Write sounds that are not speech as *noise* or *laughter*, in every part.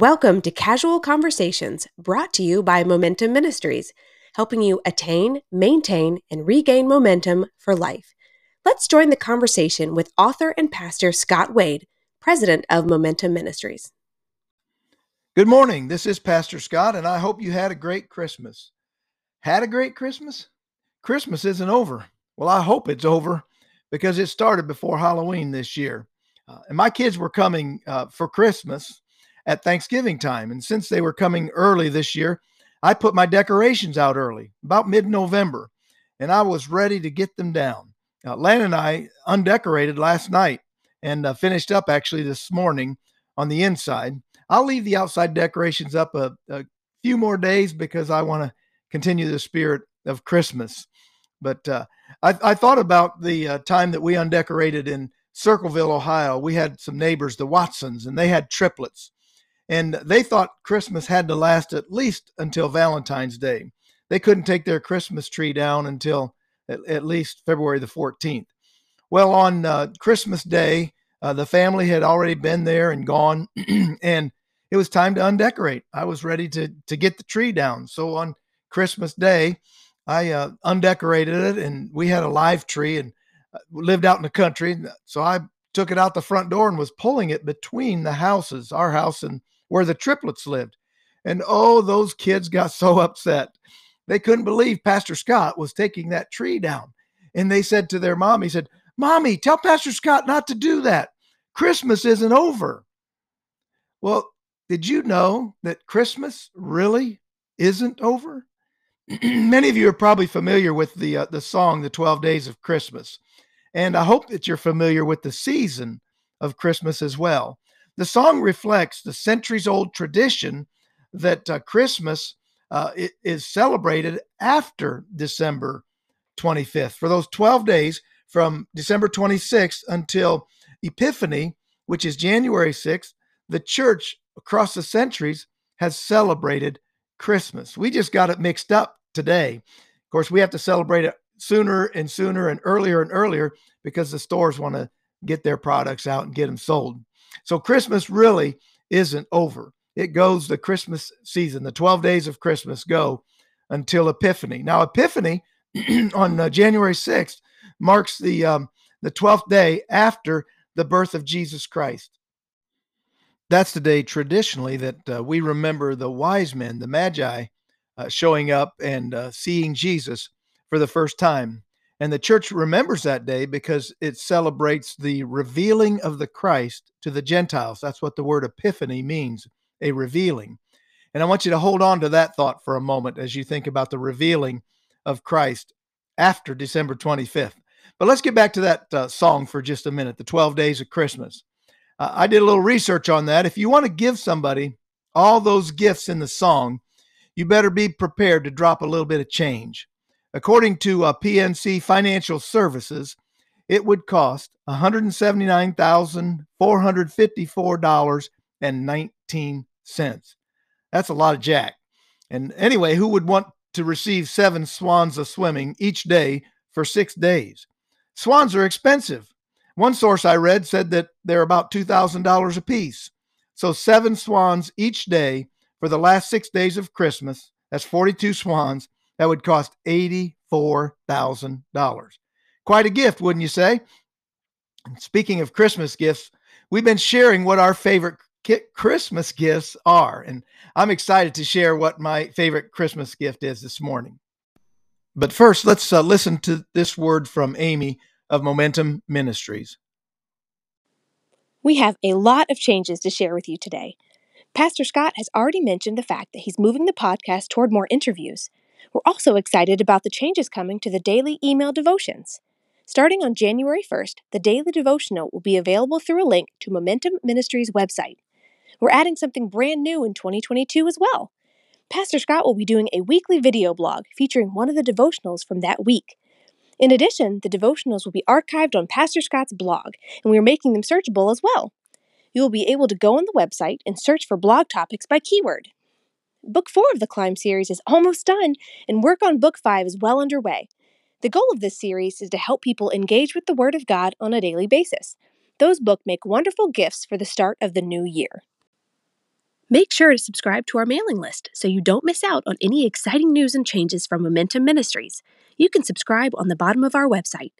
Welcome to Casual Conversations, brought to you by Momentum Ministries, helping you attain, maintain, and regain momentum for life. Let's join the conversation with author and pastor Scott Wade, president of Momentum Ministries. Good morning. This is Pastor Scott, and I hope you had a great Christmas. Had a great Christmas? Christmas isn't over. Well, I hope it's over because it started before Halloween this year. Uh, and my kids were coming uh, for Christmas at Thanksgiving time. And since they were coming early this year, I put my decorations out early, about mid November, and I was ready to get them down. Uh, Lan and I undecorated last night and uh, finished up actually this morning on the inside. I'll leave the outside decorations up a, a few more days because I want to continue the spirit of Christmas. But uh, I, I, thought about the uh, time that we undecorated in Circleville, Ohio. We had some neighbors, the Watsons, and they had triplets and they thought Christmas had to last at least until Valentine's Day. They couldn't take their Christmas tree down until at, at least February the 14th. Well, on uh, Christmas Day, uh, the family had already been there and gone, *clears throat* and it was time to undecorate. I was ready to to get the tree down. So on Christmas Day, I uh, undecorated it, and we had a live tree and uh, lived out in the country. So I took it out the front door and was pulling it between the houses, our house and where the triplets lived. And oh, those kids got so upset. They couldn't believe Pastor Scott was taking that tree down. And they said to their mom, he said, Mommy, tell Pastor Scott not to do that. Christmas isn't over. Well, did you know that Christmas really isn't over? *clears throat* Many of you are probably familiar with the uh, the song "The Twelve Days of Christmas," and I hope that you're familiar with the season of Christmas as well. The song reflects the centuries old tradition that uh, Christmas uh, is celebrated after December 25th. For those 12 days from December 26th until Epiphany, which is January 6th, the church across the centuries has celebrated Christmas. We just got it mixed up today. Of course, we have to celebrate it sooner and sooner and earlier and earlier because the stores want to get their products out and get them sold. So Christmas really isn't over. It goes the Christmas season, the 12 days of Christmas go until Epiphany. Now, Epiphany *clears throat* on uh, January 6th marks the um, the 12th day after the birth of Jesus Christ. That's the day traditionally that uh, we remember the wise men, the Magi, uh, showing up and uh, seeing Jesus for the first time. And the church remembers that day because it celebrates the revealing of the Christ to the Gentiles. That's what the word epiphany means a revealing. And I want you to hold on to that thought for a moment as you think about the revealing of Christ after December 25th. But let's get back to that uh, song for just a minute the 12 Days of Christmas. Uh, I did a little research on that. If you want to give somebody all those gifts in the song, you better be prepared to drop a little bit of change. According to uh, PNC Financial Services, it would cost $179,454.19. That's a lot of jack. And anyway, who would want to receive seven swans of swimming each day for six days? Swans are expensive. One source I read said that they're about $2,000 a piece. So, seven swans each day for the last six days of Christmas, that's 42 swans, that would cost $84,000. Quite a gift, wouldn't you say? Speaking of Christmas gifts, we've been sharing what our favorite Christmas gifts are. And I'm excited to share what my favorite Christmas gift is this morning. But first, let's uh, listen to this word from Amy of Momentum Ministries. We have a lot of changes to share with you today. Pastor Scott has already mentioned the fact that he's moving the podcast toward more interviews. We're also excited about the changes coming to the daily email devotions. Starting on January 1st, the daily devotional will be available through a link to Momentum Ministries website. We're adding something brand new in 2022 as well. Pastor Scott will be doing a weekly video blog featuring one of the devotionals from that week. In addition, the devotionals will be archived on Pastor Scott's blog, and we are making them searchable as well. You will be able to go on the website and search for blog topics by keyword. Book four of the Climb series is almost done, and work on book five is well underway. The goal of this series is to help people engage with the Word of God on a daily basis. Those books make wonderful gifts for the start of the new year. Make sure to subscribe to our mailing list so you don't miss out on any exciting news and changes from Momentum Ministries. You can subscribe on the bottom of our website.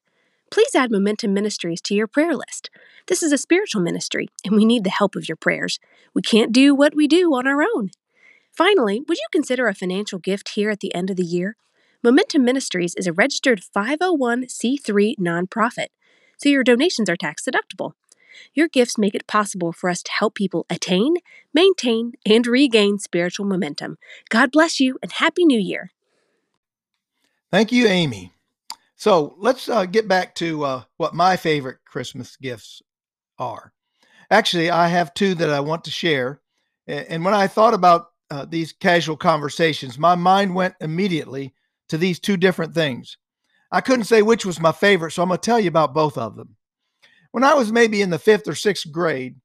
Please add Momentum Ministries to your prayer list. This is a spiritual ministry, and we need the help of your prayers. We can't do what we do on our own. Finally, would you consider a financial gift here at the end of the year? Momentum Ministries is a registered 501c3 nonprofit, so your donations are tax deductible. Your gifts make it possible for us to help people attain, maintain, and regain spiritual momentum. God bless you and Happy New Year. Thank you, Amy. So let's uh, get back to uh, what my favorite Christmas gifts are. Actually, I have two that I want to share. And when I thought about uh, these casual conversations, my mind went immediately to these two different things. I couldn't say which was my favorite, so I'm going to tell you about both of them. When I was maybe in the fifth or sixth grade,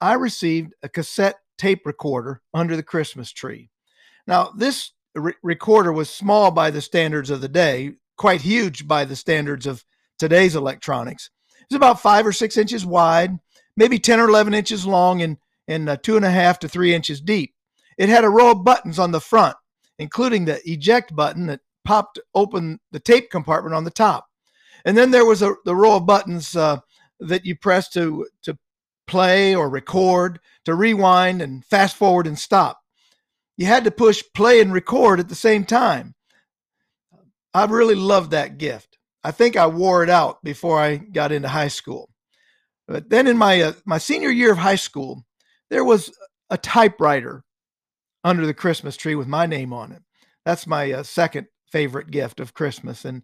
I received a cassette tape recorder under the Christmas tree. Now, this re- recorder was small by the standards of the day, quite huge by the standards of today's electronics. It was about five or six inches wide, maybe 10 or 11 inches long, and, and uh, two and a half to three inches deep. It had a row of buttons on the front, including the eject button that popped open the tape compartment on the top. And then there was a, the row of buttons uh, that you press to to play or record, to rewind and fast forward and stop. You had to push play and record at the same time. I really loved that gift. I think I wore it out before I got into high school. But then in my uh, my senior year of high school, there was a typewriter under the Christmas tree with my name on it. That's my uh, second favorite gift of Christmas. And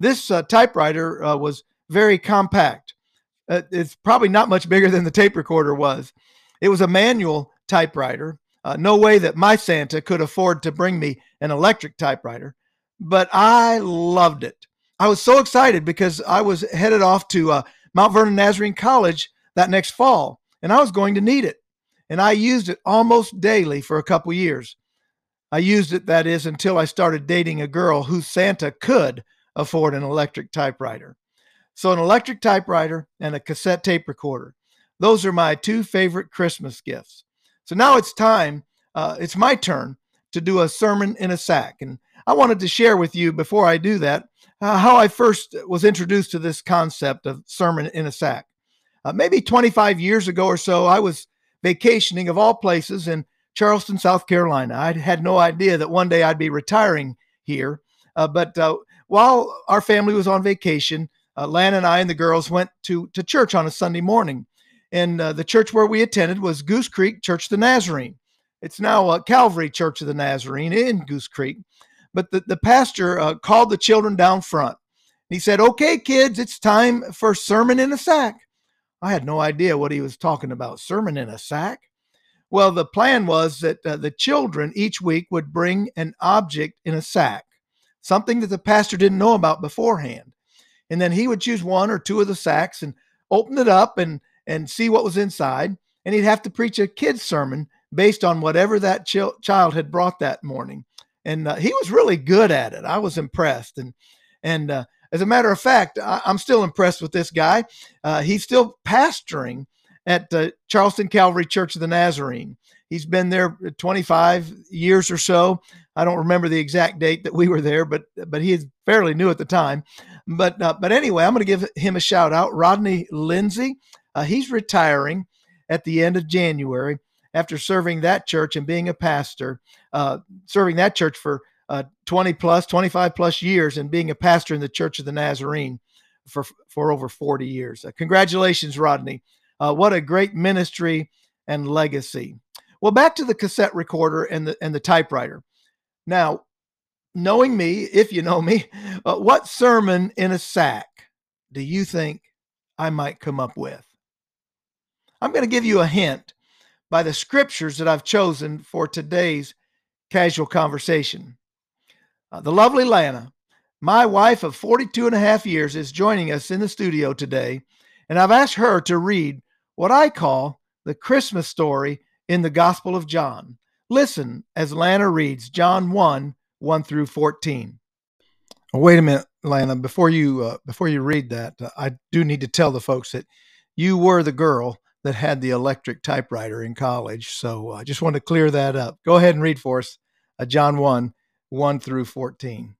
this uh, typewriter uh, was very compact. Uh, it's probably not much bigger than the tape recorder was. It was a manual typewriter. Uh, no way that my Santa could afford to bring me an electric typewriter, but I loved it. I was so excited because I was headed off to uh, Mount Vernon Nazarene College that next fall, and I was going to need it. And I used it almost daily for a couple years. I used it, that is, until I started dating a girl whose Santa could afford an electric typewriter. So, an electric typewriter and a cassette tape recorder. Those are my two favorite Christmas gifts. So now it's time, uh, it's my turn to do a sermon in a sack. And I wanted to share with you before I do that uh, how I first was introduced to this concept of sermon in a sack. Uh, maybe 25 years ago or so, I was vacationing of all places in Charleston, South Carolina. I had no idea that one day I'd be retiring here. Uh, but uh, while our family was on vacation, uh, Lan and I and the girls went to to church on a Sunday morning, and uh, the church where we attended was Goose Creek Church of the Nazarene. It's now uh, Calvary Church of the Nazarene in Goose Creek, but the the pastor uh, called the children down front. He said, "Okay, kids, it's time for sermon in a sack." I had no idea what he was talking about. Sermon in a sack. Well, the plan was that uh, the children each week would bring an object in a sack, something that the pastor didn't know about beforehand and then he would choose one or two of the sacks and open it up and and see what was inside and he'd have to preach a kid's sermon based on whatever that ch- child had brought that morning and uh, he was really good at it i was impressed and and uh, as a matter of fact I, am still impressed with this guy. Uh, he's still pastoring at charleston calvary church of the nazarene. He's been there 25 years or so. I don't remember the exact date that we were there but but he is fairly new at the time. But uh, but anyway, I'm going to give him a shout out. Rodney Lindsay, uh, he's retiring at the end of January after serving that church and being a pastor, uh, serving that church for uh, 20 plus, 25 plus years, and being a pastor in the Church of the Nazarene for for over 40 years. Uh, congratulations, Rodney! Uh, what a great ministry and legacy. Well, back to the cassette recorder and the and the typewriter. Now, knowing me, if you know me, *laughs* uh, what sermon in a sack do you think I might come up with? I'm going to give you a hint by the scriptures that I've chosen for today's casual conversation. Uh, the lovely Lana, my wife of 42 and a half years, is joining us in the studio today, and I've asked her to read what I call the Christmas story in the Gospel of John. Listen as Lana reads John 1 1 through 14. Oh, wait a minute, Lana. Before you uh, before you read that, uh, I do need to tell the folks that you were the girl that had the electric typewriter in college. So I uh, just want to clear that up. Go ahead and read for us uh, John 1 1 through 14.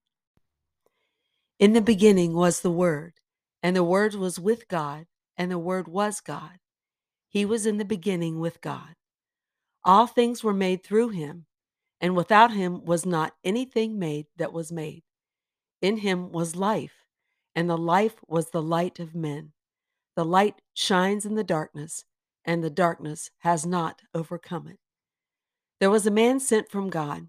In the beginning was the Word, and the Word was with God, and the Word was God. He was in the beginning with God. All things were made through him, and without him was not anything made that was made. In him was life, and the life was the light of men. The light shines in the darkness, and the darkness has not overcome it. There was a man sent from God,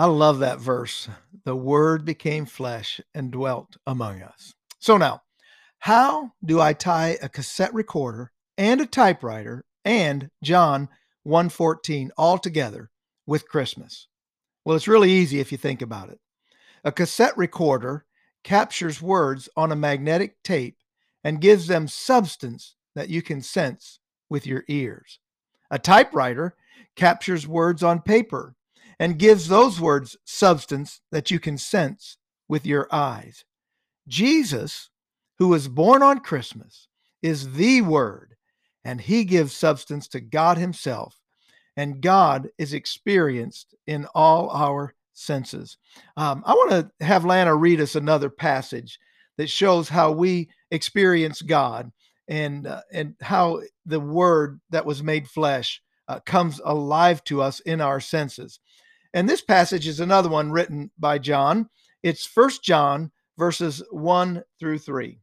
I love that verse. The Word became flesh and dwelt among us. So now, how do I tie a cassette recorder and a typewriter and John 114 all together with Christmas? Well, it's really easy if you think about it. A cassette recorder captures words on a magnetic tape and gives them substance that you can sense with your ears. A typewriter captures words on paper and gives those words substance that you can sense with your eyes. Jesus, who was born on Christmas, is the Word, and he gives substance to God Himself and God is experienced in all our senses. Um, I want to have Lana read us another passage that shows how we experience God and uh, and how the Word that was made flesh uh, comes alive to us in our senses. And this passage is another one written by John. It's First John verses one through three.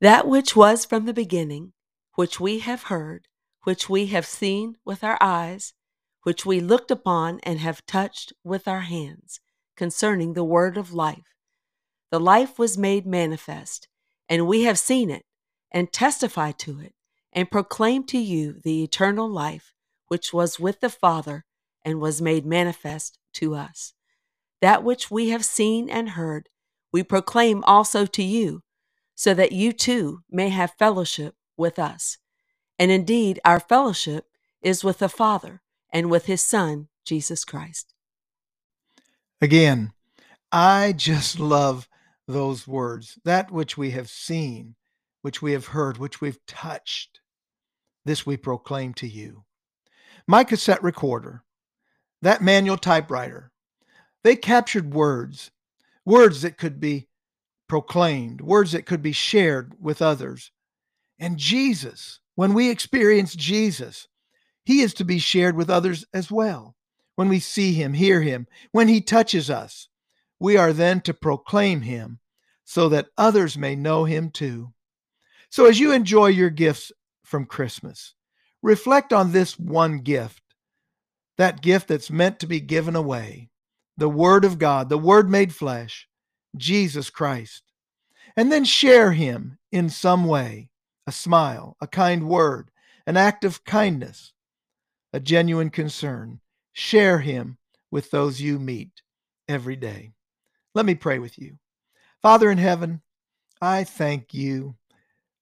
That which was from the beginning, which we have heard which we have seen with our eyes, which we looked upon and have touched with our hands, concerning the word of life. The life was made manifest, and we have seen it, and testify to it, and proclaim to you the eternal life which was with the Father and was made manifest to us. That which we have seen and heard, we proclaim also to you, so that you too may have fellowship with us. And indeed, our fellowship is with the Father and with His Son, Jesus Christ. Again, I just love those words. That which we have seen, which we have heard, which we've touched, this we proclaim to you. My cassette recorder, that manual typewriter, they captured words, words that could be proclaimed, words that could be shared with others. And Jesus, when we experience Jesus, he is to be shared with others as well. When we see him, hear him, when he touches us, we are then to proclaim him so that others may know him too. So as you enjoy your gifts from Christmas, reflect on this one gift, that gift that's meant to be given away the Word of God, the Word made flesh, Jesus Christ. And then share him in some way a smile, a kind word, an act of kindness, a genuine concern. Share him with those you meet every day. Let me pray with you. Father in heaven, I thank you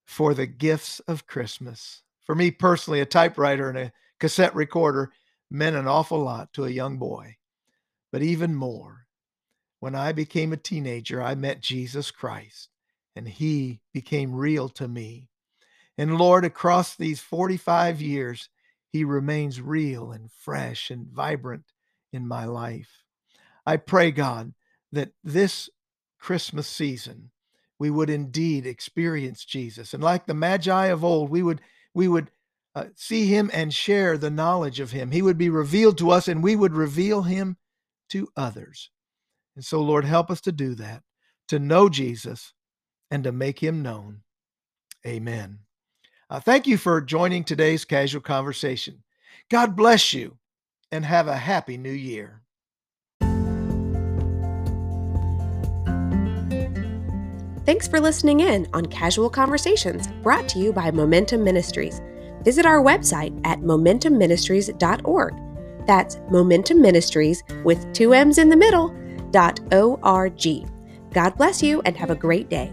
for the gifts of Christmas. For me personally, a typewriter and a cassette recorder meant an awful lot to a young boy. But even more, when I became a teenager, I met Jesus Christ, and he became real to me. And Lord, across these 45 years, He remains real and fresh and vibrant in my life. I pray, God, that this Christmas season, we would indeed experience Jesus. And like the Magi of old, we would, we would uh, see him and share the knowledge of him. He would be revealed to us and we would reveal him to others. And so, Lord, help us to do that, to know Jesus and to make him known. Amen. Uh, thank you for joining today's casual conversation. God bless you and have a happy new year. Thanks for listening in on Casual Conversations brought to you by Momentum Ministries. Visit our website at momentumministries.org. That's Momentum Ministries with two M's in the middle, dot O-R-G. God bless you and have a great day.